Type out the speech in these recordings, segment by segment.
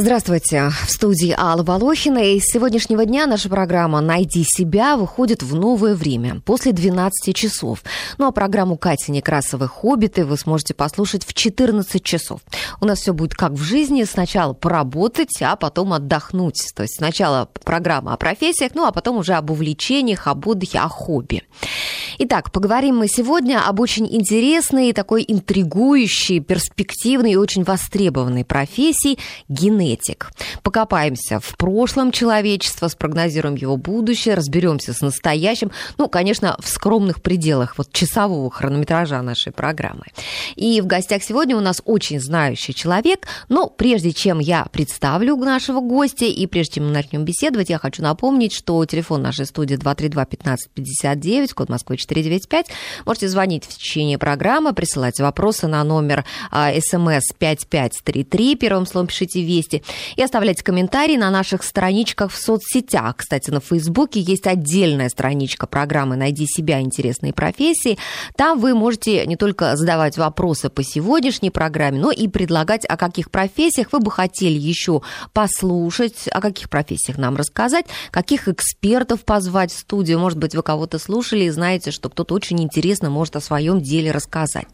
Здравствуйте. В студии Алла Волохина. И с сегодняшнего дня наша программа «Найди себя» выходит в новое время, после 12 часов. Ну а программу Кати Некрасовой «Хоббиты» вы сможете послушать в 14 часов. У нас все будет как в жизни. Сначала поработать, а потом отдохнуть. То есть сначала программа о профессиях, ну а потом уже об увлечениях, об отдыхе, о хобби. Итак, поговорим мы сегодня об очень интересной, такой интригующей, перспективной и очень востребованной профессии – генетик. Покопаемся в прошлом человечества, спрогнозируем его будущее, разберемся с настоящим, ну, конечно, в скромных пределах вот часового хронометража нашей программы. И в гостях сегодня у нас очень знающий человек, но прежде чем я представлю нашего гостя и прежде чем мы начнем беседовать, я хочу напомнить, что телефон нашей студии 232 15 59, код Москвы 495. Можете звонить в течение программы, присылать вопросы на номер а, смс 5533, первым словом пишите «Вести», и оставлять комментарии на наших страничках в соцсетях. Кстати, на Фейсбуке есть отдельная страничка программы «Найди себя. Интересные профессии». Там вы можете не только задавать вопросы по сегодняшней программе, но и предлагать, о каких профессиях вы бы хотели еще послушать, о каких профессиях нам рассказать, каких экспертов позвать в студию. Может быть, вы кого-то слушали и знаете, что кто-то очень интересно может о своем деле рассказать.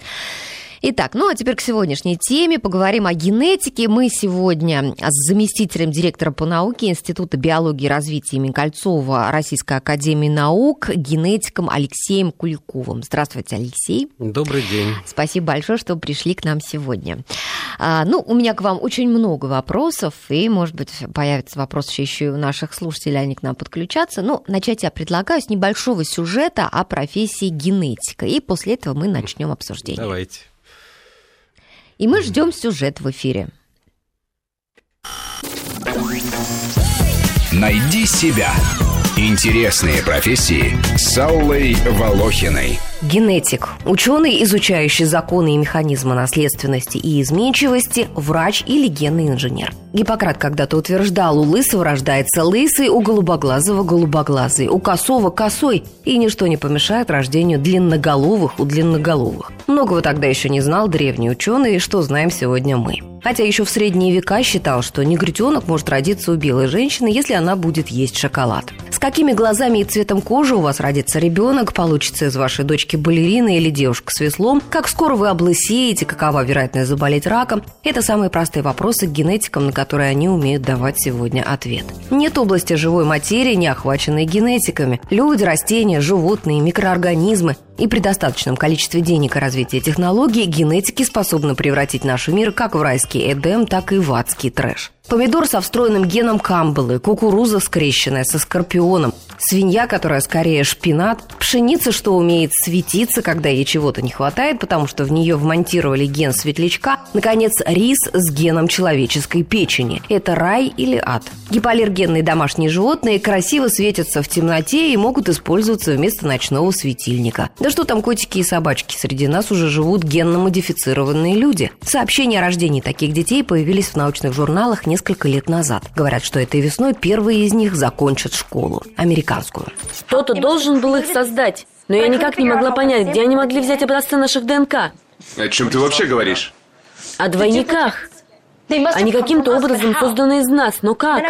Итак, ну а теперь к сегодняшней теме. Поговорим о генетике. Мы сегодня с заместителем директора по науке Института биологии и развития имени Кольцова Российской академии наук, генетиком Алексеем Куликовым. Здравствуйте, Алексей. Добрый день. Спасибо большое, что пришли к нам сегодня. А, ну, у меня к вам очень много вопросов, и, может быть, появится вопрос еще и у наших слушателей, они к нам подключатся. Ну, начать я предлагаю с небольшого сюжета о профессии генетика, и после этого мы начнем обсуждение. Давайте. И мы ждем сюжет в эфире. Найди себя. Интересные профессии с Аллой Волохиной. Генетик – ученый, изучающий законы и механизмы наследственности и изменчивости, врач или генный инженер. Гиппократ когда-то утверждал, у лысого рождается лысый, у голубоглазого – голубоглазый, у косого – косой, и ничто не помешает рождению длинноголовых у длинноголовых. Многого тогда еще не знал древний ученый, что знаем сегодня мы. Хотя еще в средние века считал, что негритенок может родиться у белой женщины, если она будет есть шоколад. С какими глазами и цветом кожи у вас родится ребенок, получится из вашей дочки балерина или девушка с веслом, как скоро вы облысеете, какова вероятность заболеть раком – это самые простые вопросы к генетикам, на которые они умеют давать сегодня ответ. Нет области живой материи, не охваченной генетиками. Люди, растения, животные, микроорганизмы и при достаточном количестве денег и развития технологий генетики способны превратить наш мир как в райский Эдем, так и в адский трэш. Помидор со встроенным геном камбалы, кукуруза скрещенная со скорпионом, свинья, которая скорее шпинат, пшеница, что умеет светиться, когда ей чего-то не хватает, потому что в нее вмонтировали ген светлячка, наконец, рис с геном человеческой печени. Это рай или ад. Гипоаллергенные домашние животные красиво светятся в темноте и могут использоваться вместо ночного светильника. Да что там котики и собачки, среди нас уже живут генно-модифицированные люди. Сообщения о рождении таких детей появились в научных журналах не несколько лет назад. Говорят, что этой весной первые из них закончат школу. Американскую. Кто-то должен был их создать. Но я никак не могла понять, где они могли взять образцы наших ДНК. О чем ты вообще говоришь? О двойниках. Они каким-то образом созданы из нас, но как?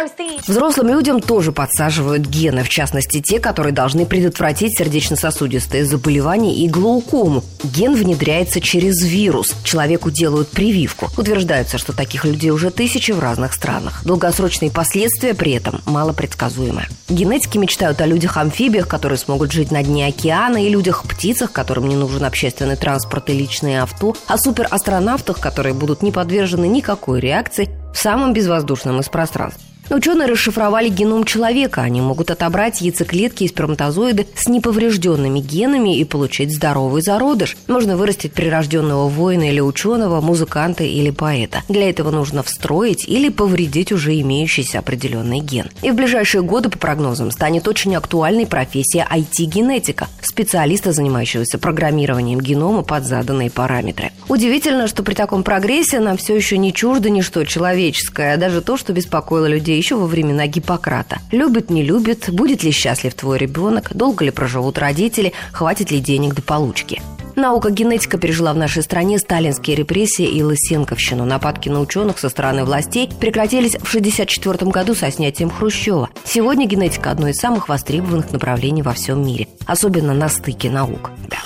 Взрослым людям тоже подсаживают гены, в частности те, которые должны предотвратить сердечно-сосудистые заболевания и глаукому. Ген внедряется через вирус. Человеку делают прививку. Утверждается, что таких людей уже тысячи в разных странах. Долгосрочные последствия при этом малопредсказуемы. Генетики мечтают о людях-амфибиях, которые смогут жить на дне океана, и людях-птицах, которым не нужен общественный транспорт и личные авто, о суперастронавтах, которые будут не подвержены никакой реакции в самом безвоздушном из пространств. Ученые расшифровали геном человека. Они могут отобрать яйцеклетки и сперматозоиды с неповрежденными генами и получить здоровый зародыш. Можно вырастить прирожденного воина или ученого, музыканта или поэта. Для этого нужно встроить или повредить уже имеющийся определенный ген. И в ближайшие годы, по прогнозам, станет очень актуальной профессия IT-генетика, специалиста, занимающегося программированием генома под заданные параметры. Удивительно, что при таком прогрессе нам все еще не чуждо ничто человеческое, а даже то, что беспокоило людей еще во времена Гиппократа. Любит, не любит, будет ли счастлив твой ребенок, долго ли проживут родители, хватит ли денег до получки. Наука генетика пережила в нашей стране сталинские репрессии и лысенковщину. Нападки на ученых со стороны властей прекратились в 1964 году со снятием Хрущева. Сегодня генетика – одно из самых востребованных направлений во всем мире, особенно на стыке наук. Да.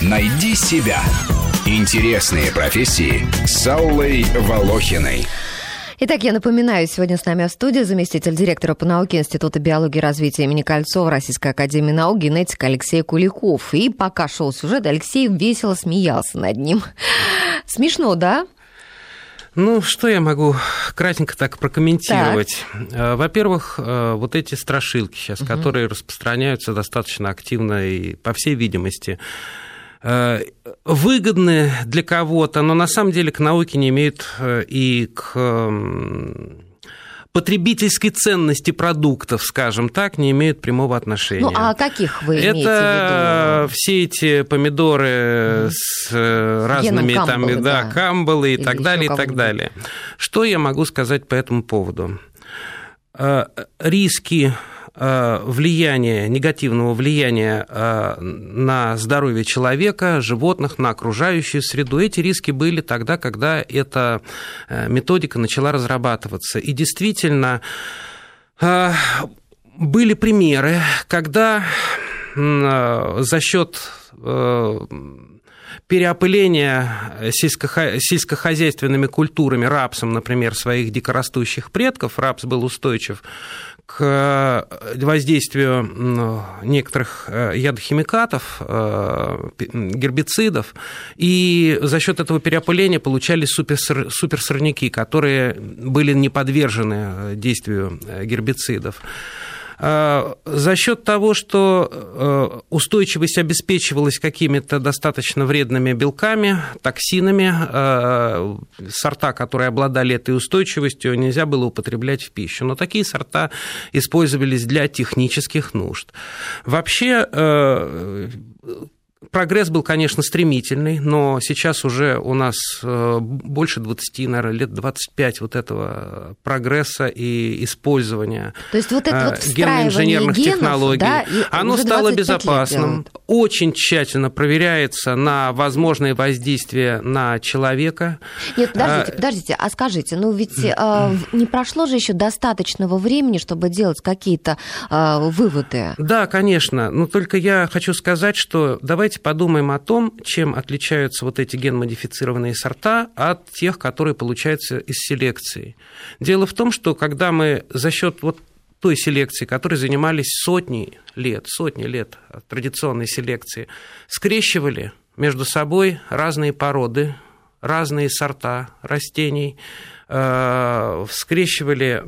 Найди себя. Интересные профессии с Аллой Волохиной. Итак, я напоминаю, сегодня с нами в студии заместитель директора по науке Института биологии и развития имени Кольцова Российской Академии Наук, генетик Алексей Куликов. И пока шел сюжет, Алексей весело смеялся над ним. Смешно, да? Ну, что я могу кратенько так прокомментировать? Так. Во-первых, э, вот эти страшилки сейчас, угу. которые распространяются достаточно активно и, по всей видимости, Э, выгодны для кого-то, но на самом деле к науке не имеют э, и к потребительской ценности продуктов, скажем так, не имеют прямого отношения. Ну, а каких вы имеете Это в виду? все эти помидоры mm. с э, разными Геном там, Камбалы, да, да, камбалы и Или так далее, и так далее. Что я могу сказать по этому поводу? Риски Э, влияния, негативного влияния э, на здоровье человека, животных, на окружающую среду. Эти риски были тогда, когда эта э, методика начала разрабатываться. И действительно, были примеры, когда за счет переопыления сельскохозяйственными культурами, рапсом, например, своих дикорастущих предков, рапс был устойчив к э, воздействию некоторых э, ядохимикатов, э, гербицидов, и за счет этого переопыления получались суперсорняки, которые были не подвержены действию гербицидов. А, за счет того, что э, устойчивость обеспечивалась какими-то достаточно вредными белками, токсинами, э, сорта, которые обладали этой устойчивостью, нельзя было употреблять в пищу. Но такие сорта использовались для технических нужд. Вообще э, Прогресс был, конечно, стремительный, но сейчас уже у нас э, больше 20, наверное, лет 25 вот этого прогресса и использования То есть вот это вот э, генно-инженерных генов, технологий. Да, Оно стало безопасным, очень тщательно проверяется на возможное воздействие на человека. Нет, подождите, а, подождите, а скажите, ну ведь э, не прошло же еще достаточного времени, чтобы делать какие-то э, выводы? Да, конечно, но только я хочу сказать, что давайте давайте подумаем о том, чем отличаются вот эти генмодифицированные сорта от тех, которые получаются из селекции. Дело в том, что когда мы за счет вот той селекции, которой занимались сотни лет, сотни лет традиционной селекции, скрещивали между собой разные породы, разные сорта растений, Э, скрещивали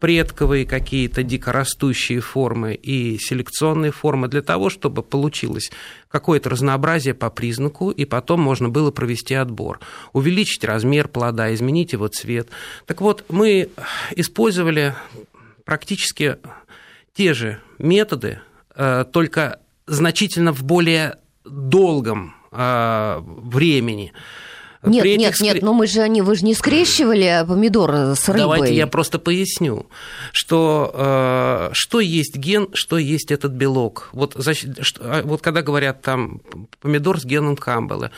предковые какие-то дикорастущие формы и селекционные формы для того, чтобы получилось какое-то разнообразие по признаку, и потом можно было провести отбор, увеличить размер плода, изменить его цвет. Так вот, мы использовали практически те же методы, э, только значительно в более долгом э, времени. Нет, При нет, этих... нет, но мы же они, вы же не скрещивали помидоры с рыбой. Давайте я просто поясню, что э, что есть ген, что есть этот белок. Вот, а, вот когда говорят там помидор с геном Камбела,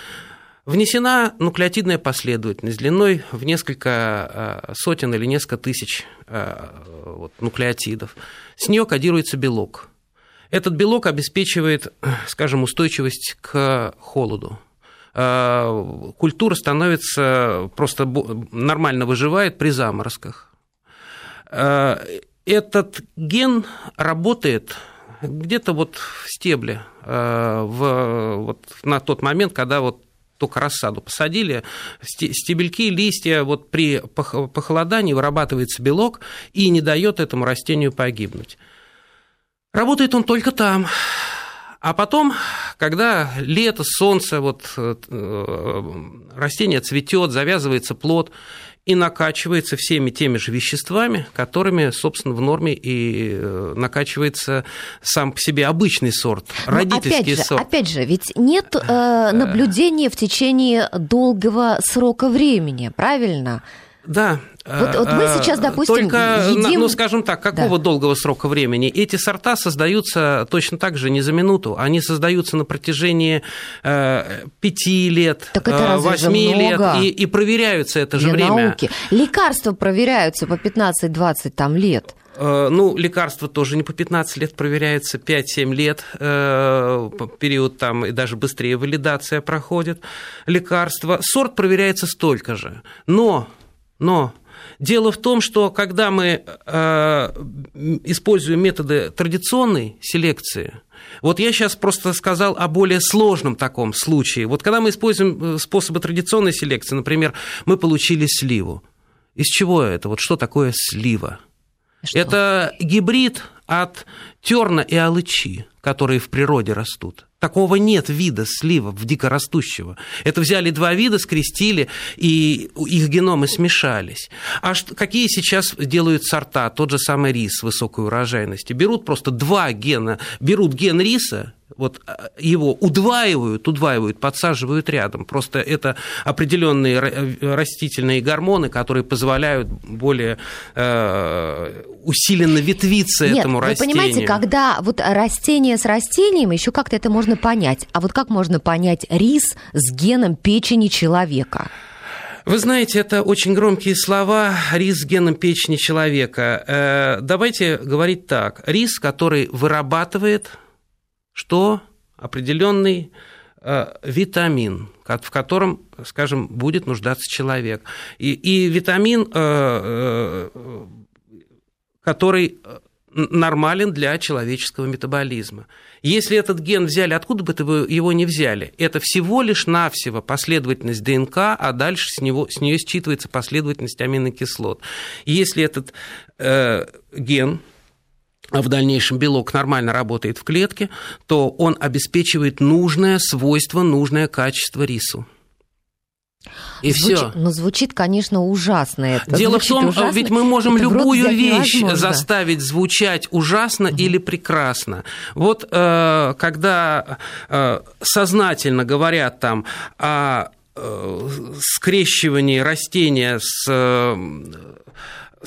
внесена нуклеотидная последовательность длиной в несколько э, сотен или несколько тысяч э, вот, нуклеотидов. С нее кодируется белок. Этот белок обеспечивает, скажем, устойчивость к холоду. Э, культура становится просто нормально выживает при заморозках. Э, этот ген работает где-то вот в стебле, э, в, вот на тот момент, когда вот только рассаду посадили, стебельки, листья, вот при похолодании вырабатывается белок и не дает этому растению погибнуть. Работает он только там, а потом, когда лето, солнце, вот э, растение цветет, завязывается плод и накачивается всеми теми же веществами, которыми, собственно, в норме и э, накачивается сам по себе обычный сорт, Но ну, родительский опять же, сорт. Опять же, ведь нет э, наблюдения в течение долгого срока времени, правильно? Да. Вот, вот мы А, сейчас, допустим, Только, едим- ну, скажем так, какого Да. долгого срока времени? Эти сорта создаются точно так же не за минуту. Они создаются на протяжении э, пяти лет, э, восьми лет, и, и проверяются это же время. науки. Лекарства проверяются по 15-20 там лет. Э, Ну, лекарства тоже не по 15 лет проверяются, 5-7 лет период там, и даже быстрее валидация проходит лекарства. Сорт проверяется столько же. Но, но дело в том, что когда мы э, используем методы традиционной селекции, вот я сейчас просто сказал о более сложном таком случае. Вот когда мы используем э, способы традиционной селекции, например, мы получили сливу. Из чего это? Вот что такое слива? Что? Это гибрид от терна и алычи, которые в природе растут. Такого нет вида слива в дикорастущего. Это взяли два вида, скрестили, и их геномы смешались. А что- какие сейчас делают сорта? Тот же самый рис с высокой урожайностью. Берут просто два гена, берут ген риса, вот а, его удваивают, удваивают, подсаживают рядом. Просто это определенные ра- растительные гормоны, которые позволяют более э, усиленно ветвиться Нет, этому вы растению. понимаете, когда вот растение с растением, еще как-то это можно понять. А вот как можно понять рис с геном печени человека? Вы знаете, это очень громкие слова рис с геном печени человека. Э, Давайте говорить так. Рис, который вырабатывает что? Определенный э, витамин, в котором, скажем, будет нуждаться человек. И, и витамин, э, э, который нормален для человеческого метаболизма. Если этот ген взяли, откуда бы вы его не взяли, это всего лишь навсего последовательность ДНК, а дальше с, него, с нее считывается последовательность аминокислот. Если этот э, ген в дальнейшем белок нормально работает в клетке, то он обеспечивает нужное свойство, нужное качество рису. И Звуч- все. Ну, звучит, конечно, ужасно это. Дело в Звучит том, ужасно. ведь мы можем Это в любую вещь невозможно. заставить звучать ужасно или прекрасно. Вот э, когда э, сознательно говорят там о э, скрещивании растения с э,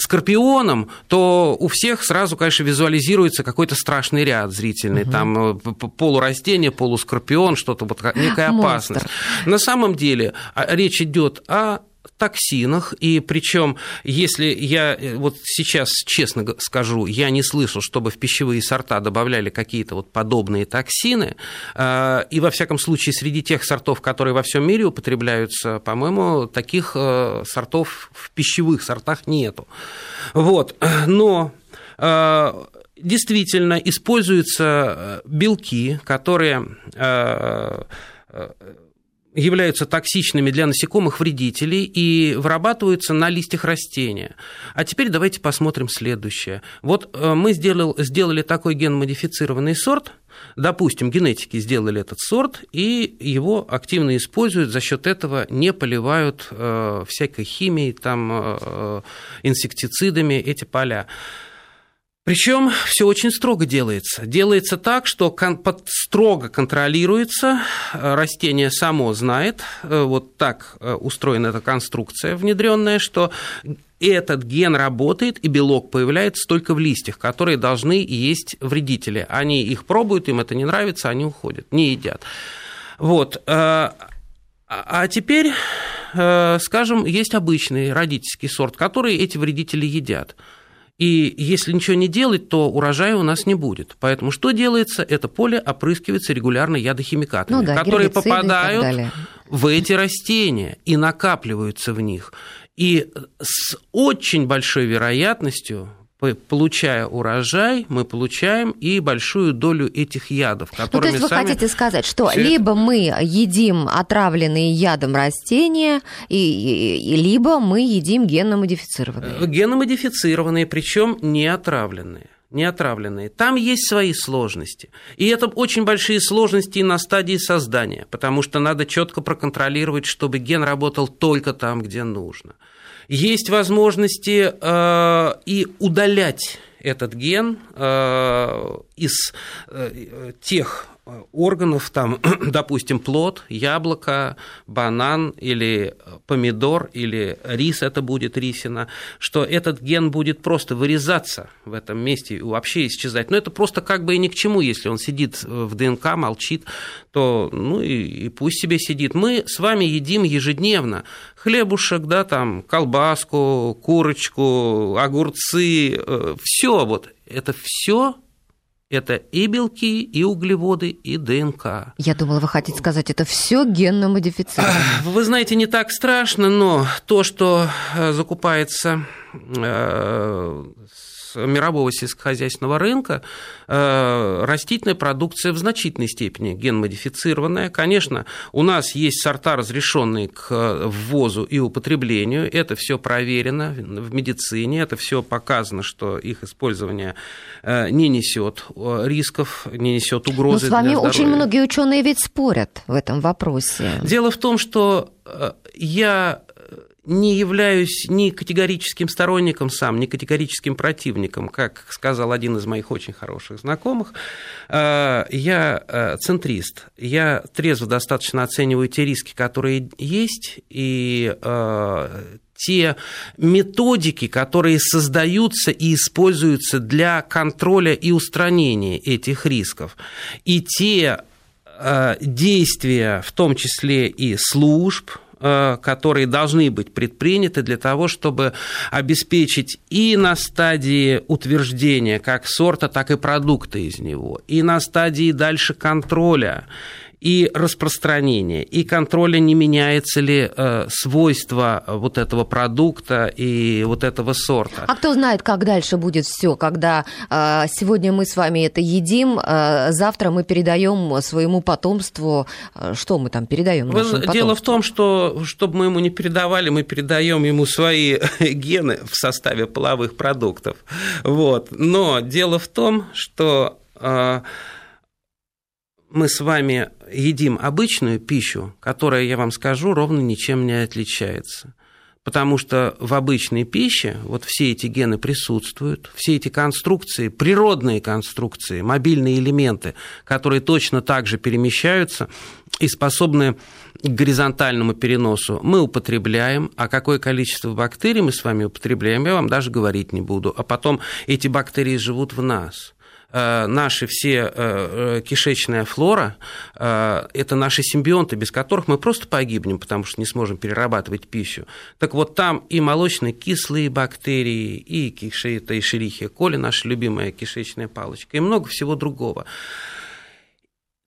скорпионом, то у всех сразу, конечно, визуализируется какой-то страшный ряд зрительный. Там э, полурастение, полускорпион, что-то вот ка- некая Монстр. опасность. На самом деле а, речь идет о токсинах, и причем, если я э, вот сейчас честно скажу, я не слышал, чтобы в пищевые сорта добавляли какие-то вот подобные токсины, э, и во всяком случае среди тех сортов, которые во всем мире употребляются, по-моему, таких э, сортов в пищевых сортах нету. Вот, но э, действительно используются белки, которые являются токсичными для насекомых вредителей и вырабатываются на листьях растения. А теперь давайте посмотрим следующее. Вот э, мы сделал- сделали такой генмодифицированный сорт, допустим, генетики сделали этот сорт, и его активно используют, за счет этого не поливают э, всякой химией, там, э, инсектицидами эти поля. Причем все очень строго делается. Делается так, что кон- под- строго контролируется, э, растение само знает, э, вот так э, устроена эта конструкция внедренная, что этот ген работает, и белок появляется только в листьях, которые должны есть вредители. Они их пробуют, им это не нравится, они уходят, не едят. Вот. А а теперь, скажем, есть обычный родительский сорт, который эти вредители едят. И если ничего не делать, то урожая у нас не будет. Поэтому что делается? Это поле опрыскивается регулярно ядохимикатами, Ну да, которые попадают в эти растения и накапливаются в них. И с очень большой вероятностью, получая урожай, мы получаем и большую долю этих ядов, Ну, то есть вы сами... хотите сказать, что это- либо мы едим отравленные ядом растения, и, и- и либо мы едим генно-модифицированные. геномодифицированные, причем не отравленные. Не отравленные. Там есть свои сложности. И это очень большие сложности и на стадии создания, потому что надо четко проконтролировать, чтобы ген работал только там, где нужно. Есть возможности э, и удалять этот ген э, из э, тех органов, там, допустим, плод, яблоко, банан или помидор, или рис, это будет рисина, что этот ген будет просто вырезаться в этом месте и вообще исчезать. Но это просто как бы и ни к чему, если он сидит в ДНК, молчит, то ну и, и пусть себе сидит. Мы с вами едим ежедневно хлебушек, да, там, колбаску, курочку, огурцы, э, все вот, это все это и белки, и углеводы, и ДНК. Я думала, вы хотите сказать, это все генно модифицировано. Вы знаете, не так страшно, но то, что э, закупается э, мирового сельскохозяйственного рынка э, растительная продукция в значительной степени генмодифицированная. Конечно, у нас есть сорта, разрешенные к ввозу и употреблению. Это все проверено в медицине, это все показано, что их использование э, не несет э, рисков, не несет угрозы. Но с вами очень многие ученые ведь спорят в этом вопросе. Дело в том, что я не являюсь ни категорическим сторонником сам, ни категорическим противником, как сказал один из моих очень хороших знакомых. Э, я э, центрист. Я трезво достаточно оцениваю те риски, которые есть, и э, те методики, которые создаются и используются для контроля и устранения этих рисков, и те действия, в том числе и служб, которые должны быть предприняты для того, чтобы обеспечить и на стадии утверждения как сорта, так и продукта из него, и на стадии дальше контроля и распространения, и контроля, не меняется ли э, свойства вот этого продукта и вот этого сорта. А кто знает, как дальше будет все, когда э, сегодня мы с вами это едим, э, завтра мы передаем своему потомству, э, что мы там передаем? Дело в том, что чтобы мы ему не передавали, мы передаем ему свои гены в составе половых продуктов. Вот. Но дело в том, что э, мы с вами едим обычную пищу, которая, я вам скажу, ровно ничем не отличается. Потому что в обычной пище вот все эти гены присутствуют, все эти конструкции, природные конструкции, мобильные элементы, которые точно так же перемещаются и способны к горизонтальному переносу, мы употребляем, а какое количество бактерий мы с вами употребляем, я вам даже говорить не буду. А потом эти бактерии живут в нас – наши все э, э, кишечная флора – это наши симбионты, без которых мы просто погибнем, потому что не сможем перерабатывать пищу. Так вот, там и молочные кислые бактерии, и кишета, и шерихия коли, наша любимая кишечная палочка, и много всего другого.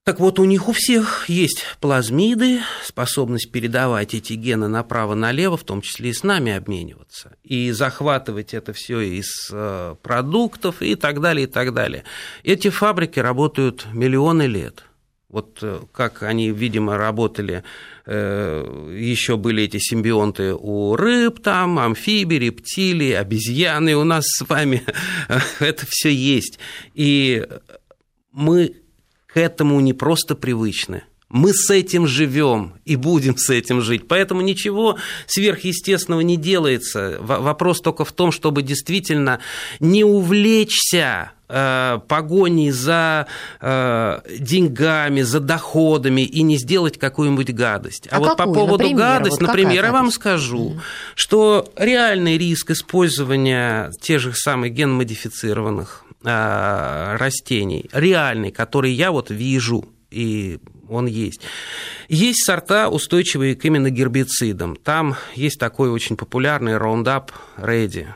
Так вот, у них у всех есть плазмиды, способность передавать эти гены направо-налево, в том числе и с нами обмениваться, и захватывать это все из э, продуктов и так далее, и так далее. Эти фабрики работают миллионы лет. Вот э, как они, видимо, работали, э, еще были эти симбионты у рыб, там, амфибий, рептилий, обезьяны у нас с вами, это все есть. И мы к этому не просто привычны. Мы с этим живем и будем с этим жить. Поэтому ничего сверхъестественного не делается. Вопрос только в том, чтобы действительно не увлечься э, погоней за э, деньгами, за доходами и не сделать какую-нибудь гадость. А, а вот какую? по поводу например, гадость, вот например, я вам скажу, mm. что реальный риск использования тех же самых генмодифицированных растений, реальный, который я вот вижу, и он есть. Есть сорта, устойчивые к именно гербицидам. Там есть такой очень популярный Roundup Ready.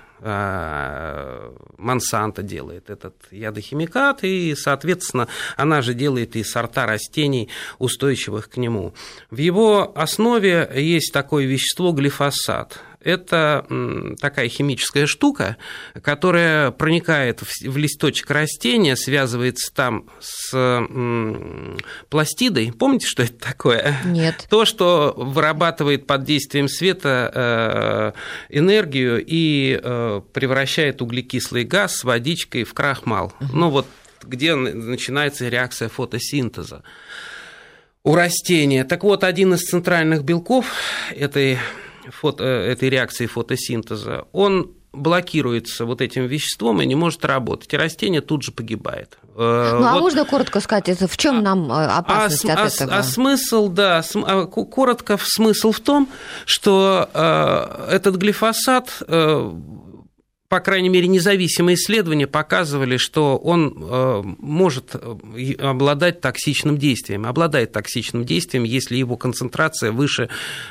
Монсанто делает этот ядохимикат, и, соответственно, она же делает и сорта растений, устойчивых к нему. В его основе есть такое вещество глифосат это такая химическая штука, которая проникает в листочек растения, связывается там с пластидой. Помните, что это такое? Нет. То, что вырабатывает под действием света э, энергию и э, превращает углекислый газ с водичкой в крахмал. Ну вот где начинается реакция фотосинтеза у растения. Так вот, один из центральных белков этой фото, э, этой реакции фотосинтеза, он блокируется вот этим веществом и не может работать, и растение тут же погибает. Э, ну, а вот. а можно коротко сказать, это в чем нам э, опасность а, от а, этого? А смысл, да, а, коротко смысл в том, что э, этот глифосат э, по крайней мере, независимые исследования показывали, что он э, может э, обладать токсичным действием, обладает токсичным действием, если его концентрация выше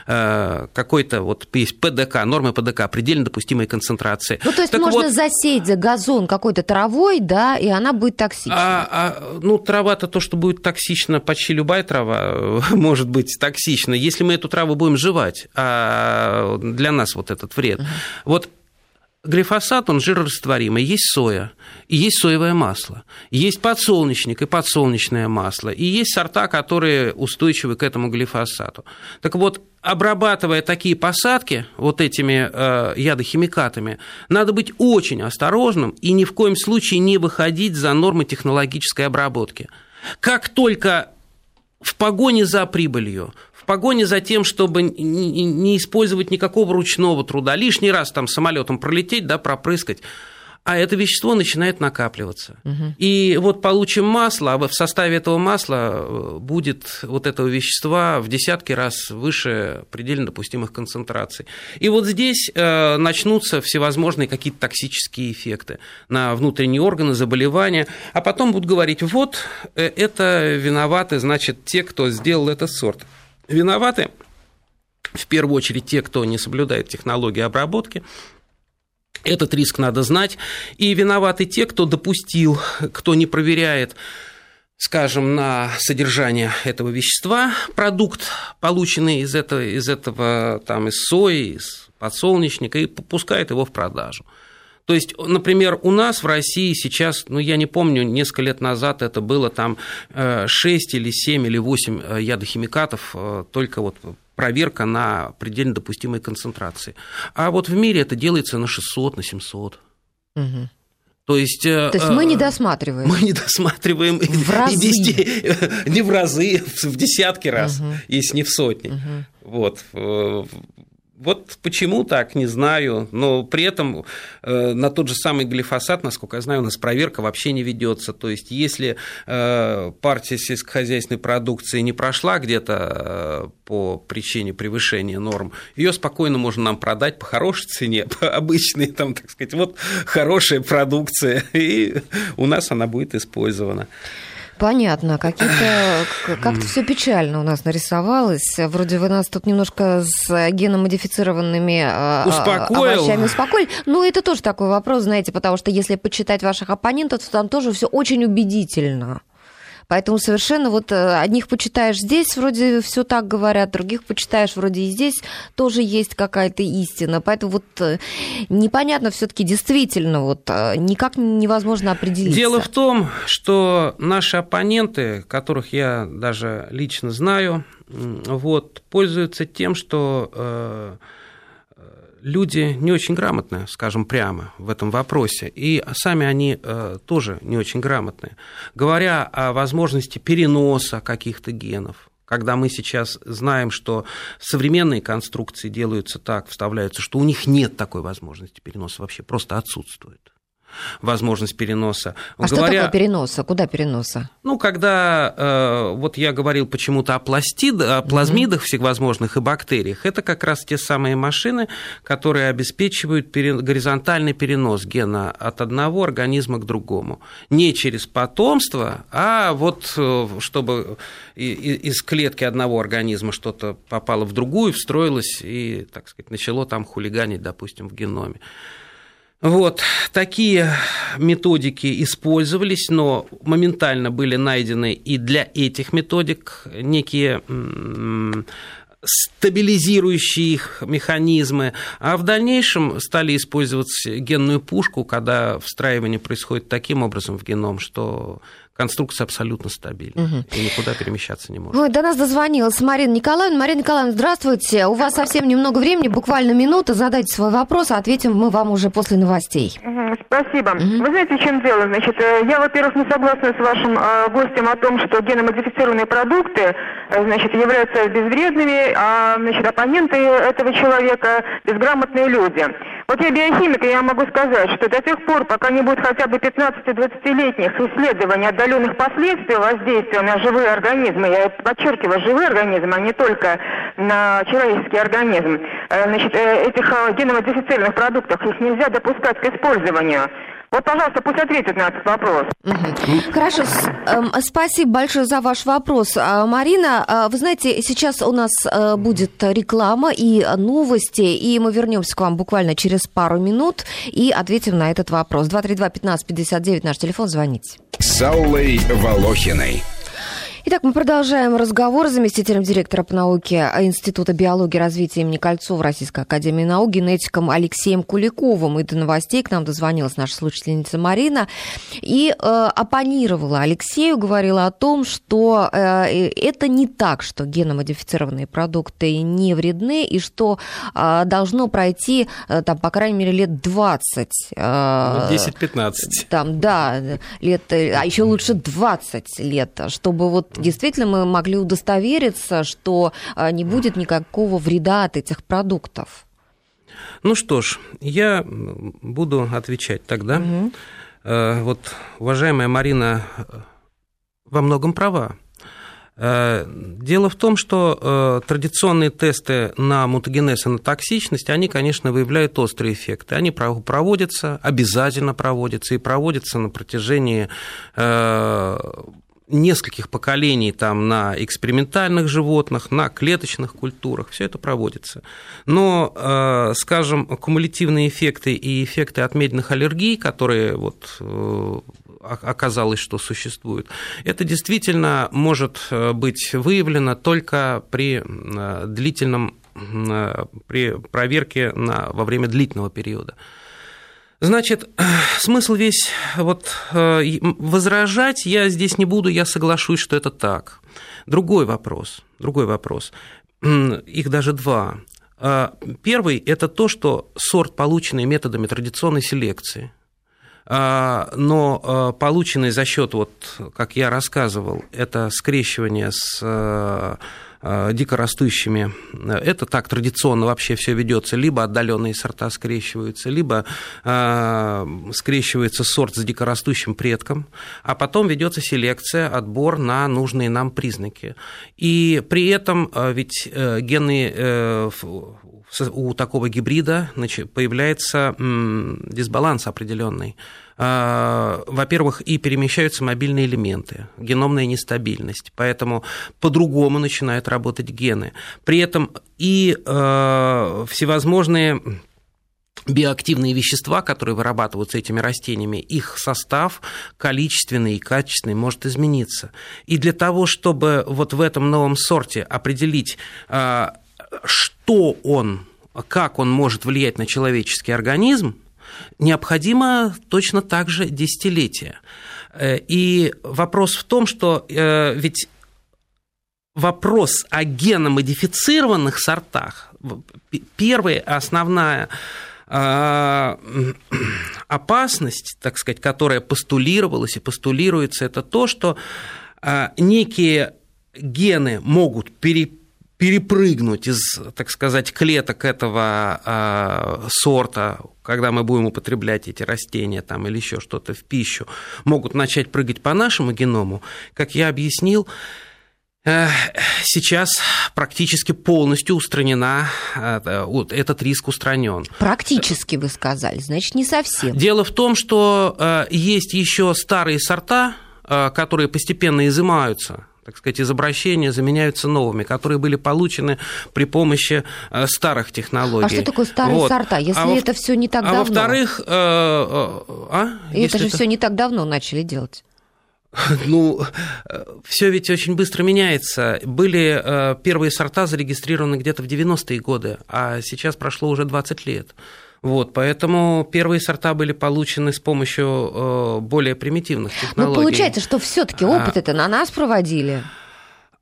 э, какой-то, вот есть ПДК, нормы ПДК, предельно допустимой концентрации. Ну, то есть так можно вот, засеять за газон какой-то травой, да, и она будет токсична. А, а, ну, трава-то то, что будет токсично, почти любая трава может быть токсична, если мы эту траву будем жевать, а для нас вот этот вред. Uh-huh. Вот глифосат, он жирорастворимый. Есть соя, и есть соевое масло. Есть подсолнечник и подсолнечное масло. И есть сорта, которые устойчивы к этому глифосату. Так вот, обрабатывая такие посадки вот этими э, ядохимикатами, надо быть очень осторожным и ни в коем случае не выходить за нормы технологической обработки. Как только в погоне за прибылью, погоне за тем, чтобы не использовать никакого ручного труда, лишний раз там самолетом пролететь, да, пропрыскать, а это вещество начинает накапливаться. Угу. И вот получим масло, а в составе этого масла э, будет вот этого вещества в десятки раз выше предельно допустимых концентраций. И вот здесь э, начнутся всевозможные какие-то токсические эффекты на внутренние органы, заболевания, а потом будут говорить, вот э, это виноваты, значит, те, кто сделал этот сорт. Виноваты в первую очередь те, кто не соблюдает технологии обработки, этот риск надо знать. И виноваты те, кто допустил, кто не проверяет скажем, на содержание этого вещества, продукт, полученный из этого, из этого там, из сои, из подсолнечника, и пускает его в продажу. То есть, например, у нас в России сейчас, ну, я не помню, несколько лет назад это было там 6 или 7 или 8 э, ядохимикатов э, только вот проверка на предельно допустимой концентрации. А вот в мире это делается на 600, на 700. Угу. То есть, э, То есть мы не досматриваем. Мы не досматриваем в разы. Везде, не в разы, в десятки раз, угу. если не в сотни. Угу. Вот. Вот почему так, не знаю. Но при этом э, на тот же самый глифосат, насколько я знаю, у нас проверка вообще не ведется. То есть, если э, партия сельскохозяйственной продукции не прошла где-то э, по причине превышения норм, ее спокойно можно нам продать по хорошей цене, по обычной, там, так сказать, вот хорошая продукция, и у нас она будет использована. Понятно. Какие-то как-то все печально у нас нарисовалось. Вроде вы нас тут немножко с геномодифицированными а, а, Успокоил. овощами успокоили. Ну, это тоже такой вопрос, знаете, потому что если почитать ваших оппонентов, то там тоже все очень убедительно. Поэтому совершенно вот э, одних почитаешь здесь, вроде все так говорят, других почитаешь, вроде и здесь тоже есть какая-то истина. Поэтому вот э, непонятно все-таки действительно, вот э, никак невозможно определить. Дело в том, что наши оппоненты, которых я даже лично знаю, вот, пользуются тем, что люди не очень грамотные, скажем прямо, в этом вопросе, и сами они э, тоже не очень грамотные. Говоря о возможности переноса каких-то генов, когда мы сейчас знаем, что современные конструкции делаются так, вставляются, что у них нет такой возможности переноса вообще, просто отсутствует возможность переноса. А Говоря, что такое переноса? Куда переноса? Ну, когда, э, вот я говорил почему-то о, пластид, о плазмидах mm-hmm. всевозможных и бактериях, это как раз те самые машины, которые обеспечивают пере, горизонтальный перенос гена от одного организма к другому. Не через потомство, а вот э, чтобы из клетки одного организма что-то попало в другую, встроилось и, так сказать, начало там хулиганить, допустим, в геноме. Вот, такие методики использовались, но моментально были найдены и для этих методик некие стабилизирующие их механизмы, а в дальнейшем стали использовать генную пушку, когда встраивание происходит таким образом в геном, что конструкция абсолютно стабильна угу. и никуда перемещаться не может. Ой, до нас дозвонилась Марина Николаевна. Марина Николаевна, здравствуйте. У вас совсем немного времени, буквально минута. Задайте свой вопрос, а ответим мы вам уже после новостей. Спасибо. Угу. Вы знаете, в чем дело? Значит, э, я, во-первых, не согласна с вашим э, гостем о том, что геномодифицированные продукты э, значит, являются безвредными, а значит, оппоненты этого человека безграмотные люди. Вот я биохимик, и я могу сказать, что до тех пор, пока не будет хотя бы 15-20-летних исследований отдаленных последствий воздействия на живые организмы, я подчеркиваю, живые организмы, а не только на человеческий организм, э, значит, э, этих э, геномодифицированных продуктов, их нельзя допускать к использованию. Вот, пожалуйста, пусть ответит на этот вопрос. Хорошо, с- эм, спасибо большое за ваш вопрос. А, Марина, а, вы знаете, сейчас у нас э, будет реклама и новости, и мы вернемся к вам буквально через пару минут и ответим на этот вопрос. 232-1559, наш телефон, звоните. С Аллой Волохиной. Итак, мы продолжаем разговор с заместителем директора по науке Института биологии и развития имени Кольцова Российской Академии Наук, генетиком Алексеем Куликовым. И до новостей к нам дозвонилась наша слушательница Марина и э, оппонировала Алексею, говорила о том, что э, это не так, что геномодифицированные продукты не вредны, и что э, должно пройти, э, там, по крайней мере, лет 20. э, Ну, 10-15. там, да, лет, э, а еще лучше 20 лет, чтобы вот действительно мы могли удостовериться, что а, не будет никакого вреда от этих продуктов. Ну что ж, я буду отвечать тогда. Э, Вот уважаемая Марина э, во многом права. Э, Дело в том, что традиционные тесты на мутагенез и на токсичность, они, конечно, выявляют острые эффекты. Они пров- проводятся, обязательно проводятся, и проводятся на протяжении нескольких поколений там на экспериментальных животных, на клеточных культурах, все это проводится. Но, э, скажем, кумулятивные эффекты и эффекты от медленных аллергий, которые вот э, оказалось, что существуют, это действительно может э, быть выявлено только при длительном, при проверке на, во время длительного периода. Значит, смысл весь вот э, возражать я здесь не буду, я соглашусь, что это так. Другой вопрос, другой вопрос. Их даже два. А, Первый – это то, что сорт, полученный методами традиционной селекции, а, но а, полученный за счет, вот, как я рассказывал, это скрещивание с а, дикорастущими, это так традиционно вообще все ведется, либо отдаленные сорта скрещиваются, либо а, скрещивается сорт с дикорастущим предком, а потом ведется селекция, отбор на нужные нам признаки. И при этом а, ведь э, генные э, у такого гибрида появляется дисбаланс определенный. А, Во-первых, и перемещаются мобильные элементы, геномная нестабильность, поэтому по-другому начинают работать гены. При этом и э, всевозможные биоактивные вещества, которые вырабатываются этими растениями, их состав количественный и качественный может измениться. И для того, чтобы вот в этом новом сорте определить, а, что он, как он может влиять на человеческий организм, необходимо точно так же десятилетия. Э, И вопрос в том, что э, ведь вопрос о геномодифицированных сортах, первая основная а, опасность, так сказать, которая постулировалась и постулируется, это то, что некие гены могут пере- перепрыгнуть из, так сказать, клеток этого а, сорта, когда мы будем употреблять эти растения там, или еще что-то в пищу, могут начать прыгать по нашему геному. Как я объяснил, э, сейчас практически полностью устранена, э, вот этот риск устранен. Практически вы сказали, значит, не совсем. Дело в том, что э, есть еще старые сорта, э, которые постепенно изымаются так сказать, из обращения заменяются новыми, которые были получены при помощи э, старых технологий. А что такое старые Вот. сорта, если А во- это все не так а давно? во-вторых, э, э, а? И это же все не так давно начали делать. Ну, все ведь очень быстро меняется. Были э, первые сорта зарегистрированы где-то в 90-е годы, а сейчас прошло уже 20 лет. Вот, поэтому первые сорта были получены с помощью э, более примитивных Ну, технологий. получается, что все-таки А. опыт это на нас проводили.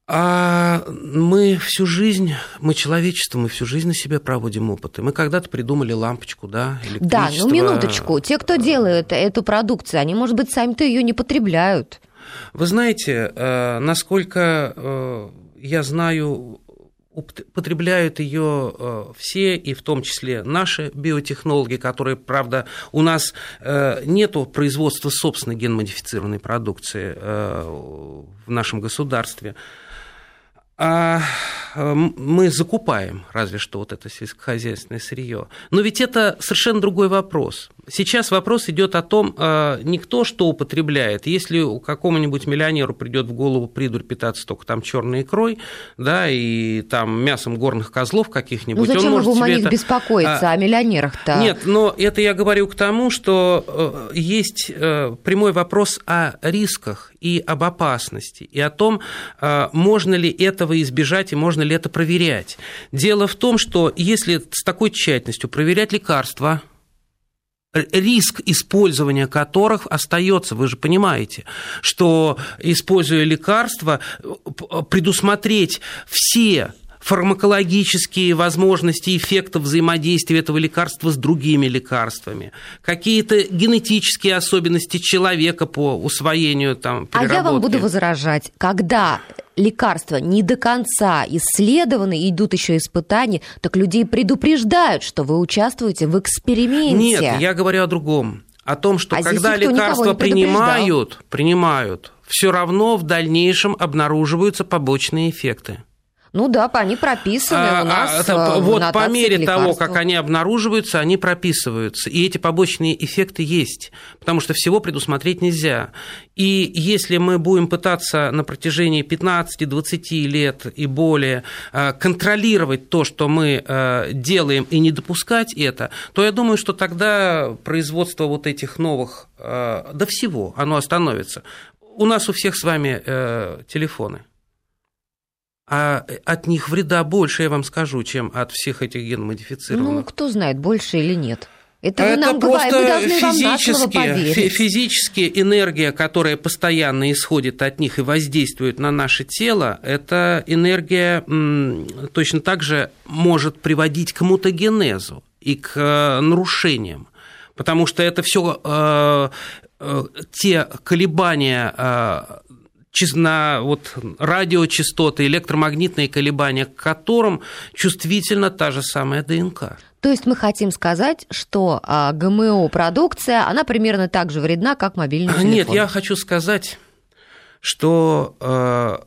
А мы всю жизнь, мы человечество, мы всю жизнь на себе проводим опыты. Мы когда-то придумали лампочку, да, Да, ну минуточку. Те, кто делают эту продукцию, они, может быть, сами-то ее не потребляют. Вы знаете, э, насколько э, я знаю, употребляют ее э, все, и в том числе наши биотехнологи, которые, правда, у нас э, нет производства собственной генмодифицированной продукции э, в нашем государстве. А мы закупаем разве что вот это сельскохозяйственное сырье. Но ведь это совершенно другой вопрос. Сейчас вопрос идет о том, э, не кто что употребляет. Если у какому-нибудь миллионеру придет в голову придурь питаться только там черной икрой, да, и там мясом горных козлов каких-нибудь, ну, зачем он может себе них это... беспокоиться А, о миллионерах-то? Нет, но это я говорю к тому, что э, есть э, прямой вопрос о рисках и об опасности, и о том, э, можно ли этого избежать и можно ли это проверять. Дело в том, что если с такой тщательностью проверять лекарства, риск использования которых остается. Вы же понимаете, что используя лекарства, предусмотреть все фармакологические возможности эффектов взаимодействия этого лекарства с другими лекарствами, какие-то генетические особенности человека по усвоению там, А я вам буду возражать, когда лекарства не до конца исследованы, идут еще испытания, так людей предупреждают, что вы участвуете в эксперименте. Нет, я говорю о другом. О том, что А когда лекарства принимают, принимают, все равно в дальнейшем обнаруживаются побочные эффекты. Ну да, они прописаны А, у нас а, э, в вот по мере к того, как они обнаруживаются, они прописываются. И эти побочные эффекты есть, потому что всего предусмотреть нельзя. И если мы будем пытаться на протяжении 15-20 лет и более э, контролировать то, что мы э, делаем, и не допускать это, то я думаю, что тогда производство вот этих новых, э, до всего, оно остановится. У нас у всех с вами телефоны. А от них вреда больше, я вам скажу, чем от всех этих Ну, генмодифицированных. кто знает, больше или нет. Это, Это нам на слово физически, физически энергия, которая постоянно исходит от них и воздействует на наше тело, эта энергия точно так же может приводить к мутагенезу и к э, нарушениям. Потому что это все те колебания э, на вот радиочастоты, электромагнитные колебания, к которым чувствительна та же самая ДНК. То есть мы хотим сказать, что а, ГМО-продукция, она примерно так же вредна, как мобильный телефон. Нет, я хочу сказать, что э,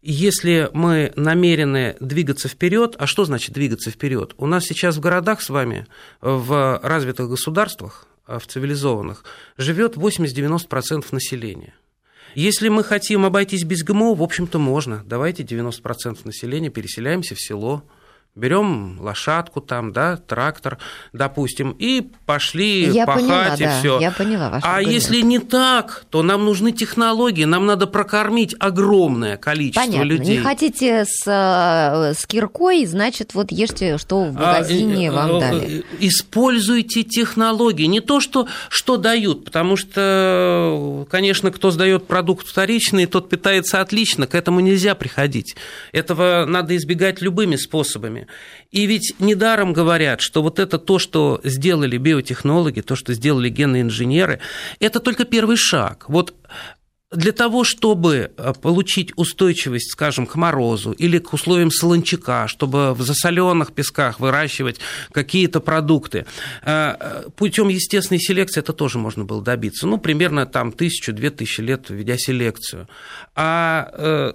если мы намерены двигаться вперед, а что значит двигаться вперед? У нас сейчас в городах с вами, в развитых государствах, в цивилизованных, живет 80-90% населения. Если мы хотим обойтись без ГМО, в общем-то, можно. Давайте 90% населения переселяемся в село, берем лошадку там, да, трактор, допустим, и пошли Я пахать поняла, и да, все. я поняла ваш А аргумент. если не так, то нам нужны технологии, нам надо прокормить огромное количество Понятно. людей. Не хотите с, э, с киркой, значит, вот ешьте, что в магазине А, вам э, дали. Используйте технологии, не то, что, что дают, потому что, конечно, кто сдает продукт вторичный, тот питается отлично, к этому нельзя приходить. Этого надо избегать любыми способами. И ведь недаром говорят, что вот это то, что сделали биотехнологи, то, что сделали генные инженеры, это только первый шаг. Вот для того, чтобы э, получить устойчивость, скажем, к морозу или к условиям солончака, чтобы в засоленных песках выращивать какие-то продукты, путем естественной селекции это тоже можно было добиться. Ну, примерно там тысячу-две тысячи лет ведя селекцию. А э,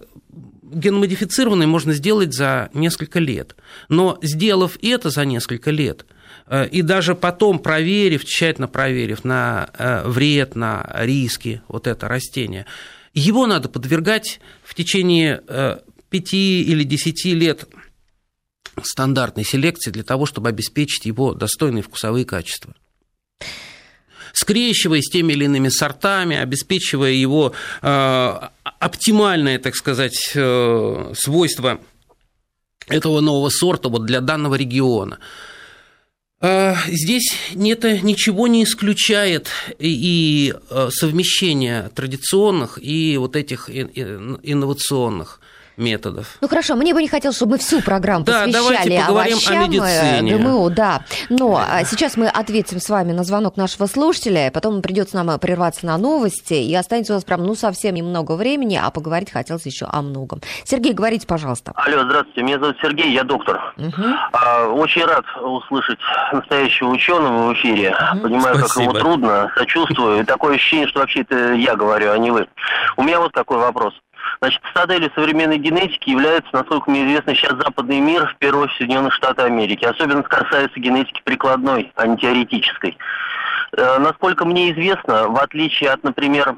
генмодифицированный можно сделать за несколько лет. Но сделав это за несколько лет, э, и даже потом проверив, тщательно проверив на э, вред, на риски вот это растение, его надо подвергать в течение э, пяти или десяти лет стандартной селекции для того, чтобы обеспечить его достойные вкусовые качества скрещивая с теми или иными сортами, обеспечивая его э, оптимальное, так сказать, э, свойство этого нового сорта вот для данного региона. Э, Здесь это ничего не исключает и и совмещение традиционных и вот этих инновационных методов. Ну хорошо, мне бы не хотелось, чтобы мы всю программу да, посвящали поговорим овощам, о медицине. ГМО, да. Но а, сейчас мы ответим с вами на звонок нашего слушателя, потом придется нам прерваться на новости, и останется у нас прям, ну, совсем немного времени, а поговорить хотелось еще о многом. Сергей, говорите, пожалуйста. Алло, здравствуйте, меня зовут Сергей, я доктор. Угу. А, очень рад услышать настоящего ученого в эфире. Угу. Понимаю, Спасибо. как ему трудно, сочувствую. И такое ощущение, что вообще это я говорю, а не вы. У меня вот такой вопрос. Значит, цитаделью современной генетики является, насколько мне известно, сейчас западный мир, в первую очередь Соединенных Штатов Америки. Особенно касается генетики прикладной, а не теоретической. Э, насколько мне известно, в отличие от, например,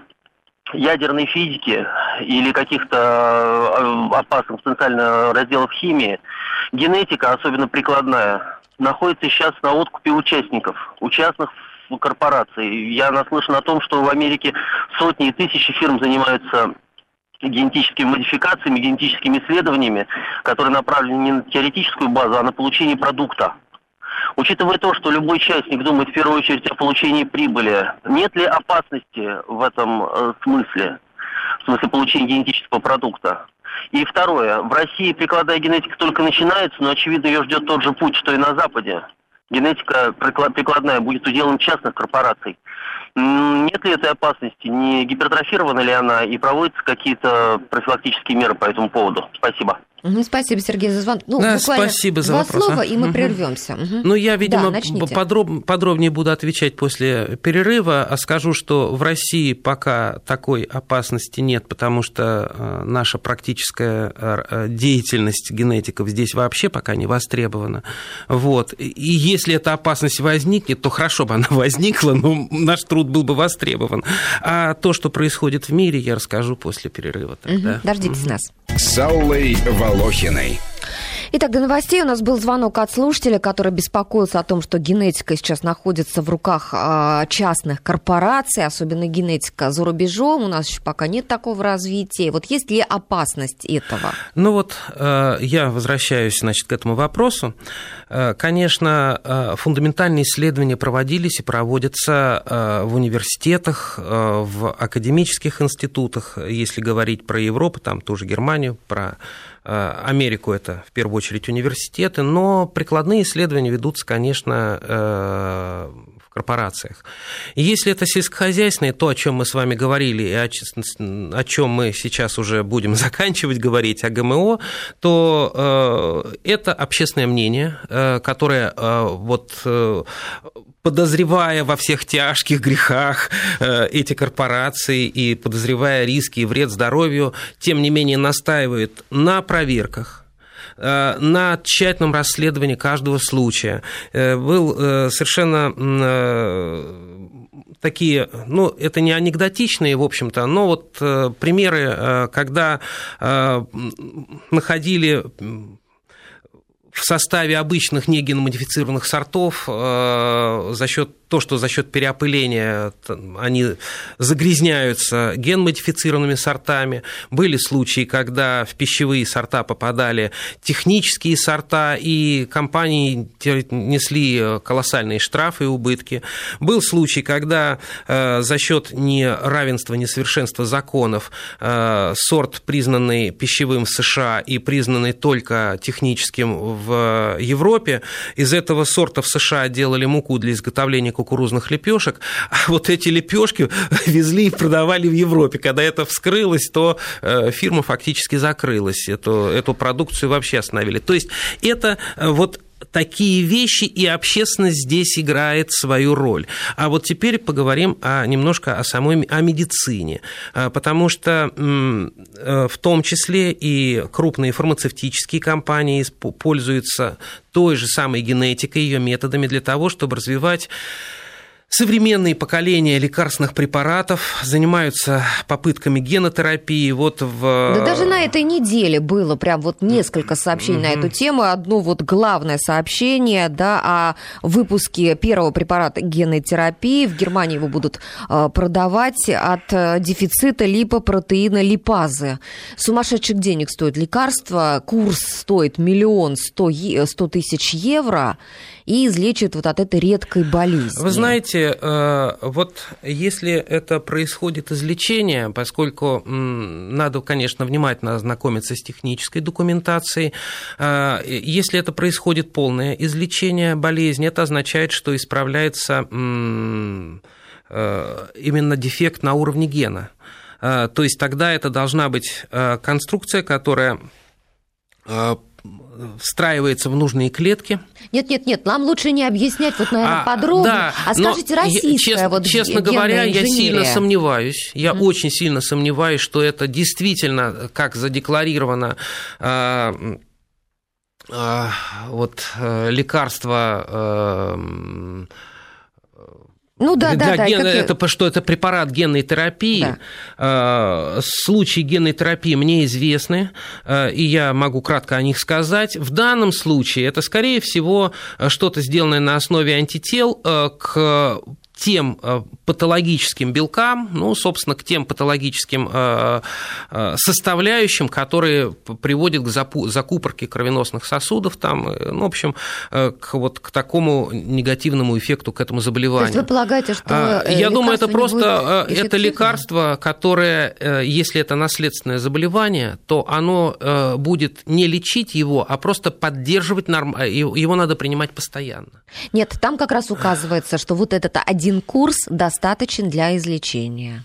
ядерной физики или каких-то э, опасных потенциально разделов химии, генетика, особенно прикладная, находится сейчас на откупе участников, участных в корпорации. Я наслышан о том, что в Америке сотни и тысячи фирм занимаются генетическими модификациями, генетическими исследованиями, которые направлены не на теоретическую базу, а на получение продукта. Учитывая то, что любой частник думает в первую очередь о получении прибыли, нет ли опасности в этом э, смысле, в смысле получения генетического продукта? И второе, в России прикладная генетика только начинается, но очевидно ее ждет тот же путь, что и на Западе. Генетика прикладная будет уделом частных корпораций. Нет ли этой опасности? Не гипертрофирована ли она? И проводятся какие-то профилактические меры по этому поводу? Спасибо. Спасибо, Сергей, за звонок. Ну, да, спасибо за два вопрос. слова, а? и мы угу. прервемся. Угу. Ну, я, видимо, да, подроб, подробнее буду отвечать после перерыва, а скажу, что в России пока такой опасности нет, потому что наша практическая деятельность генетиков здесь вообще пока не востребована. Вот. И если эта опасность возникнет, то хорошо бы она возникла, но наш труд был бы востребован. А то, что происходит в мире, я расскажу после перерыва. Тогда. Угу. Дождитесь угу. нас. С Аллой Волохиной. Итак, до новостей у нас был звонок от слушателя, который беспокоился о том, что генетика сейчас находится в руках частных корпораций, особенно генетика за рубежом. У нас еще пока нет такого развития. Вот есть ли опасность этого? Ну вот я возвращаюсь, значит, к этому вопросу. Конечно, фундаментальные исследования проводились и проводятся в университетах, в академических институтах, если говорить про Европу, там тоже Германию, про Америку это в первую очередь университеты, но прикладные исследования ведутся, конечно, в корпорациях. И если это сельскохозяйственное, то, о чем мы с вами говорили, и о, о чем мы сейчас уже будем заканчивать говорить, о ГМО, то это общественное мнение, которое вот подозревая во всех тяжких грехах эти корпорации и подозревая риски и вред здоровью, тем не менее настаивает на проверках, на тщательном расследовании каждого случая. Был совершенно такие, ну, это не анекдотичные, в общем-то, но вот примеры, когда находили в составе обычных негеномодифицированных сортов за счет то, что за счет переопыления они загрязняются генмодифицированными сортами. Были случаи, когда в пищевые сорта попадали технические сорта, и компании несли колоссальные штрафы и убытки. Был случай, когда за счет неравенства, несовершенства законов сорт, признанный пищевым в США и признанный только техническим в Европе, из этого сорта в США делали муку для изготовления кукурузных лепешек, а вот эти лепешки везли и продавали в Европе. Когда это вскрылось, то фирма фактически закрылась. Эту, эту продукцию вообще остановили. То есть это вот такие вещи, и общественность здесь играет свою роль. А вот теперь поговорим о, немножко о самой о медицине, потому что в том числе и крупные фармацевтические компании пользуются той же самой генетикой, ее методами для того, чтобы развивать Современные поколения лекарственных препаратов занимаются попытками генотерапии. Вот в... Да даже на этой неделе было прям вот несколько сообщений mm-hmm. на эту тему. Одно вот главное сообщение да, о выпуске первого препарата генотерапии. В Германии его будут продавать от дефицита липопротеина липазы. Сумасшедших денег стоит лекарство. Курс стоит миллион сто тысяч евро. И излечивает вот от этой редкой болезни. Вы знаете, э, вот если это происходит излечение, поскольку надо, конечно, внимательно ознакомиться с технической документацией, э, если это происходит полное излечение болезни, это означает, что исправляется э, именно дефект на уровне гена. То есть тогда это должна быть конструкция, которая встраивается в нужные клетки. Нет, нет, нет, нам лучше не объяснять вот, наверное, а, подробно, да, а скажите российская честно, вот Честно говоря, я сильно сомневаюсь, я mm. очень сильно сомневаюсь, что это действительно, как задекларировано, а, а, вот э, лекарство э, ну да, да, да. Ген... Как... Это что это препарат генной терапии. Да. А, случаи генной терапии мне известны, а, и я могу кратко о них сказать. В данном случае это, скорее всего, что-то сделанное на основе антител а, к тем э, патологическим белкам, ну, собственно, к тем патологическим э, э, составляющим, которые приводят к закупорке кровеносных сосудов, там, ну, в общем, к, вот, к такому негативному эффекту, к этому заболеванию. То есть вы полагаете, что а, Я думаю, это просто это лекарство, которое, если это наследственное заболевание, то оно будет не лечить его, а просто поддерживать норм... его надо принимать постоянно. Нет, там как раз указывается, что вот этот один курс достаточен для излечения.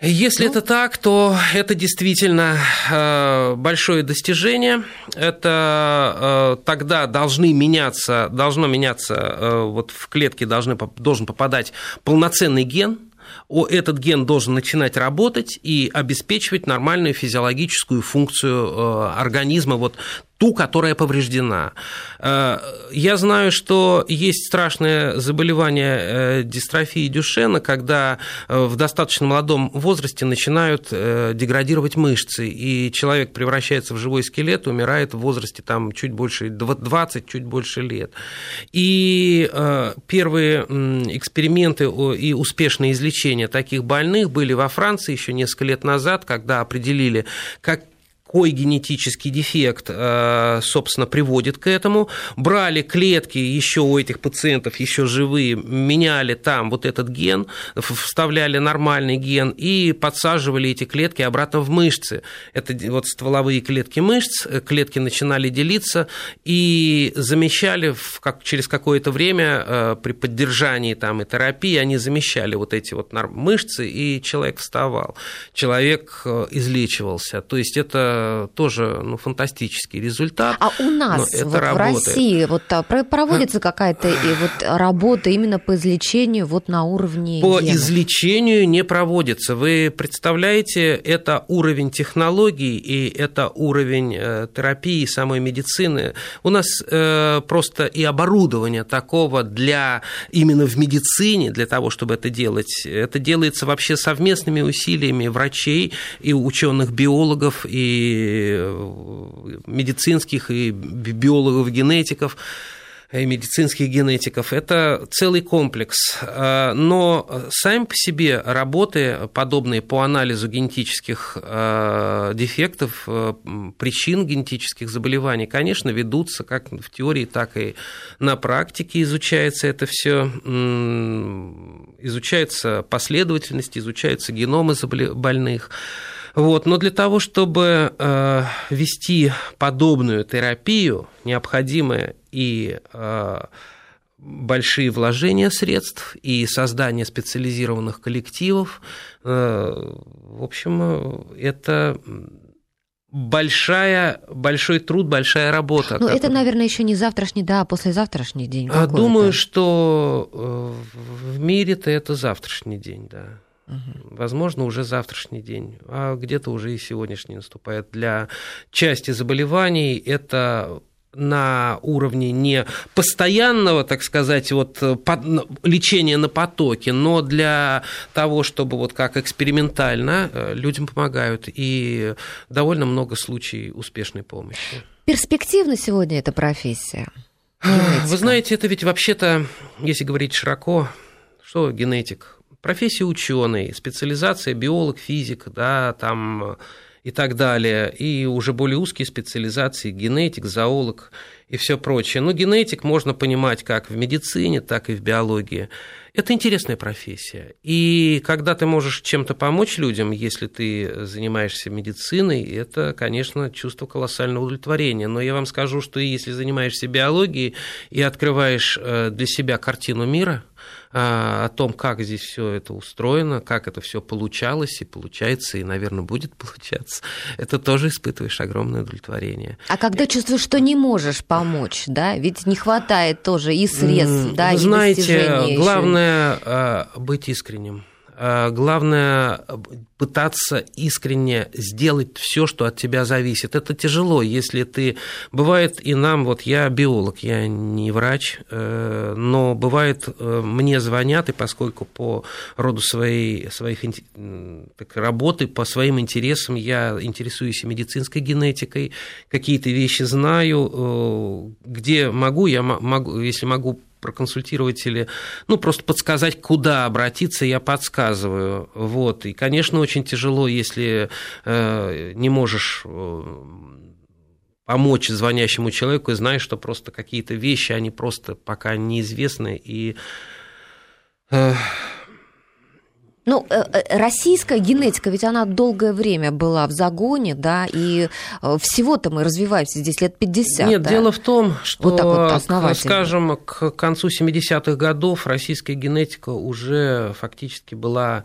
Если ну. это так, то это действительно э, большое достижение. Это э, тогда должны меняться, должно меняться, э, вот в клетке должны, должен попадать полноценный ген, этот ген должен начинать работать и обеспечивать нормальную физиологическую функцию организма, вот ту, которая повреждена. Э, я знаю, что есть страшное заболевание э, дистрофии Дюшена, когда э, в достаточно молодом возрасте начинают деградировать мышцы, и человек превращается в живой скелет, умирает в возрасте там, чуть больше 20, чуть больше лет. И первые эксперименты и успешное излечение таких больных были во Франции еще несколько лет назад, когда определили, как какой генетический дефект, э, собственно, приводит к этому. Брали клетки еще у этих пациентов, еще живые, меняли там вот этот ген, вставляли нормальный ген и подсаживали эти клетки обратно в мышцы. Это вот стволовые клетки мышц, э, клетки начинали делиться и замещали в, как, через какое-то время э, при поддержании там и терапии, они замещали вот эти вот мышцы, и человек вставал, человек излечивался. То есть это тоже ну, фантастический результат. А у нас вот в России вот, а, проводится какая-то вот работа именно по излечению вот на уровне По генов? излечению не проводится. Вы представляете, это уровень технологий и это уровень э, терапии самой медицины. У нас э, просто и оборудование такого для именно в медицине, для того, чтобы это делать, это делается вообще совместными усилиями врачей и ученых-биологов и медицинских, и биологов, генетиков и медицинских генетиков. Это целый комплекс. А, но сами по себе работы, подобные по анализу генетических а, дефектов, а, причин генетических заболеваний, конечно, ведутся как в теории, так и на практике изучается это все. Изучается последовательность, изучаются геномы больных. Вот. Но для того, чтобы э, вести подобную терапию, необходимы и э, большие вложения средств и создание специализированных коллективов. Э, в общем, это большая, большой труд, большая работа. Ну, это, наверное, еще не завтрашний, да, а послезавтрашний день. Думаю, что в мире-то это завтрашний день, да. Угу. Возможно, уже завтрашний день, а где-то уже и сегодняшний наступает. Для части заболеваний это на уровне не постоянного, так сказать, вот, под, лечения на потоке, но для того, чтобы вот как экспериментально э, людям помогают. И довольно много случаев успешной помощи. Перспективна сегодня эта профессия? Генетика. Вы знаете, это ведь вообще-то, если говорить широко, что генетик? Профессия ученый, специализация биолог, физик, да, там и так далее, и уже более узкие специализации, генетик, зоолог и все прочее. Но генетик можно понимать как в медицине, так и в биологии. Это интересная профессия. И когда ты можешь чем-то помочь людям, если ты занимаешься медициной, это, конечно, чувство колоссального удовлетворения. Но я вам скажу, что если занимаешься биологией и открываешь э, для себя картину мира – а, о том, как здесь все это устроено, как это все получалось и получается, и, наверное, будет получаться, это тоже испытываешь огромное удовлетворение. А когда чувствуешь, что не можешь помочь, да, ведь не хватает тоже и средств, да, Знаете, и главное еще. быть искренним. А, главное пытаться искренне сделать все, что от тебя зависит. Это тяжело, если ты... Бывает и нам, вот я биолог, я не врач, э, но бывает, э, мне звонят, и поскольку по роду своей, своих так, работы, по своим интересам я интересуюсь медицинской генетикой, какие-то вещи знаю, э, где могу, я могу, если могу проконсультировать или, ну, просто подсказать, куда обратиться, я подсказываю. Вот. И, конечно, очень тяжело, если э, не можешь э, помочь звонящему человеку и знаешь, что просто какие-то вещи, они просто пока неизвестны, и э, ну, э, э, российская генетика, ведь она долгое время была в загоне, да, и э, всего-то мы развиваемся здесь лет 50. Нет, да? дело в том, что, вот вот скажем, к концу 70-х годов российская генетика уже фактически была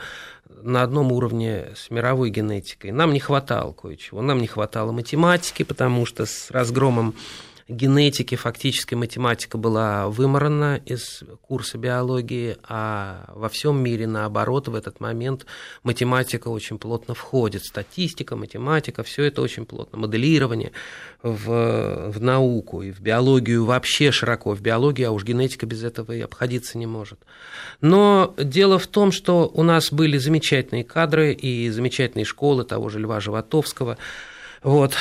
на одном уровне с мировой генетикой. Нам не хватало кое-чего. Нам не хватало математики, потому что с разгромом генетики, фактически математика была выморана из курса биологии, а во всем мире, наоборот, в этот момент математика очень плотно входит. Статистика, математика, все это очень плотно. Моделирование в, в науку и в биологию вообще широко. В биологии, а уж генетика без этого и обходиться не может. Но дело в том, что у нас были замечательные кадры и замечательные школы того же Льва Животовского. Вот.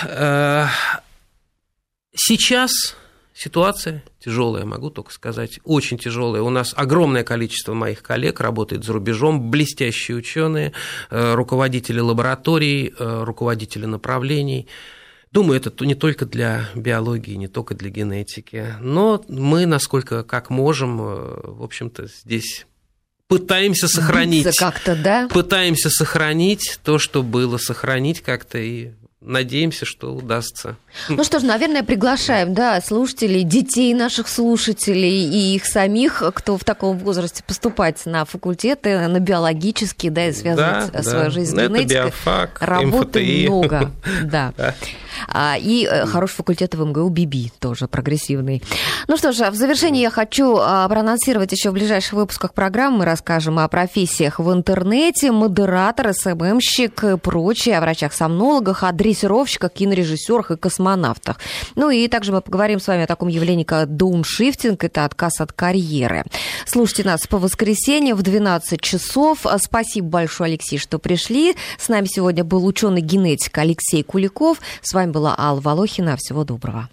Сейчас ситуация тяжелая, могу только сказать, очень тяжелая. У нас огромное количество моих коллег работает за рубежом, блестящие ученые, э, руководители лабораторий, э, руководители направлений. Думаю, это не только для биологии, не только для генетики, но мы, насколько как можем, э, в общем-то, здесь пытаемся сохранить. как-то, да? Пытаемся сохранить то, что было, сохранить как-то и надеемся, что удастся. Ну что ж, наверное, приглашаем, да, слушателей, детей наших слушателей и их самих, кто в таком возрасте поступать на факультеты, на биологические, да, и связывать да, свою да. жизнь с генетикой. Биофак, Работы МФТИ. много, да. А, и э, хороший факультет в МГУ БИБИ, тоже прогрессивный. Ну что ж, в завершении я хочу а, проанонсировать еще в ближайших выпусках программы. Мы расскажем о профессиях в интернете, модератор, СММщик, и прочее, о врачах-сомнологах, о дрессировщиках, кинорежиссерах и космонавтах. Ну и также мы поговорим с вами о таком явлении, как дауншифтинг, это отказ от карьеры. Слушайте нас по воскресеньям в 12 часов. Спасибо большое, Алексей, что пришли. С нами сегодня был ученый-генетик Алексей Куликов. С вами была Алла Волохина. Всего доброго.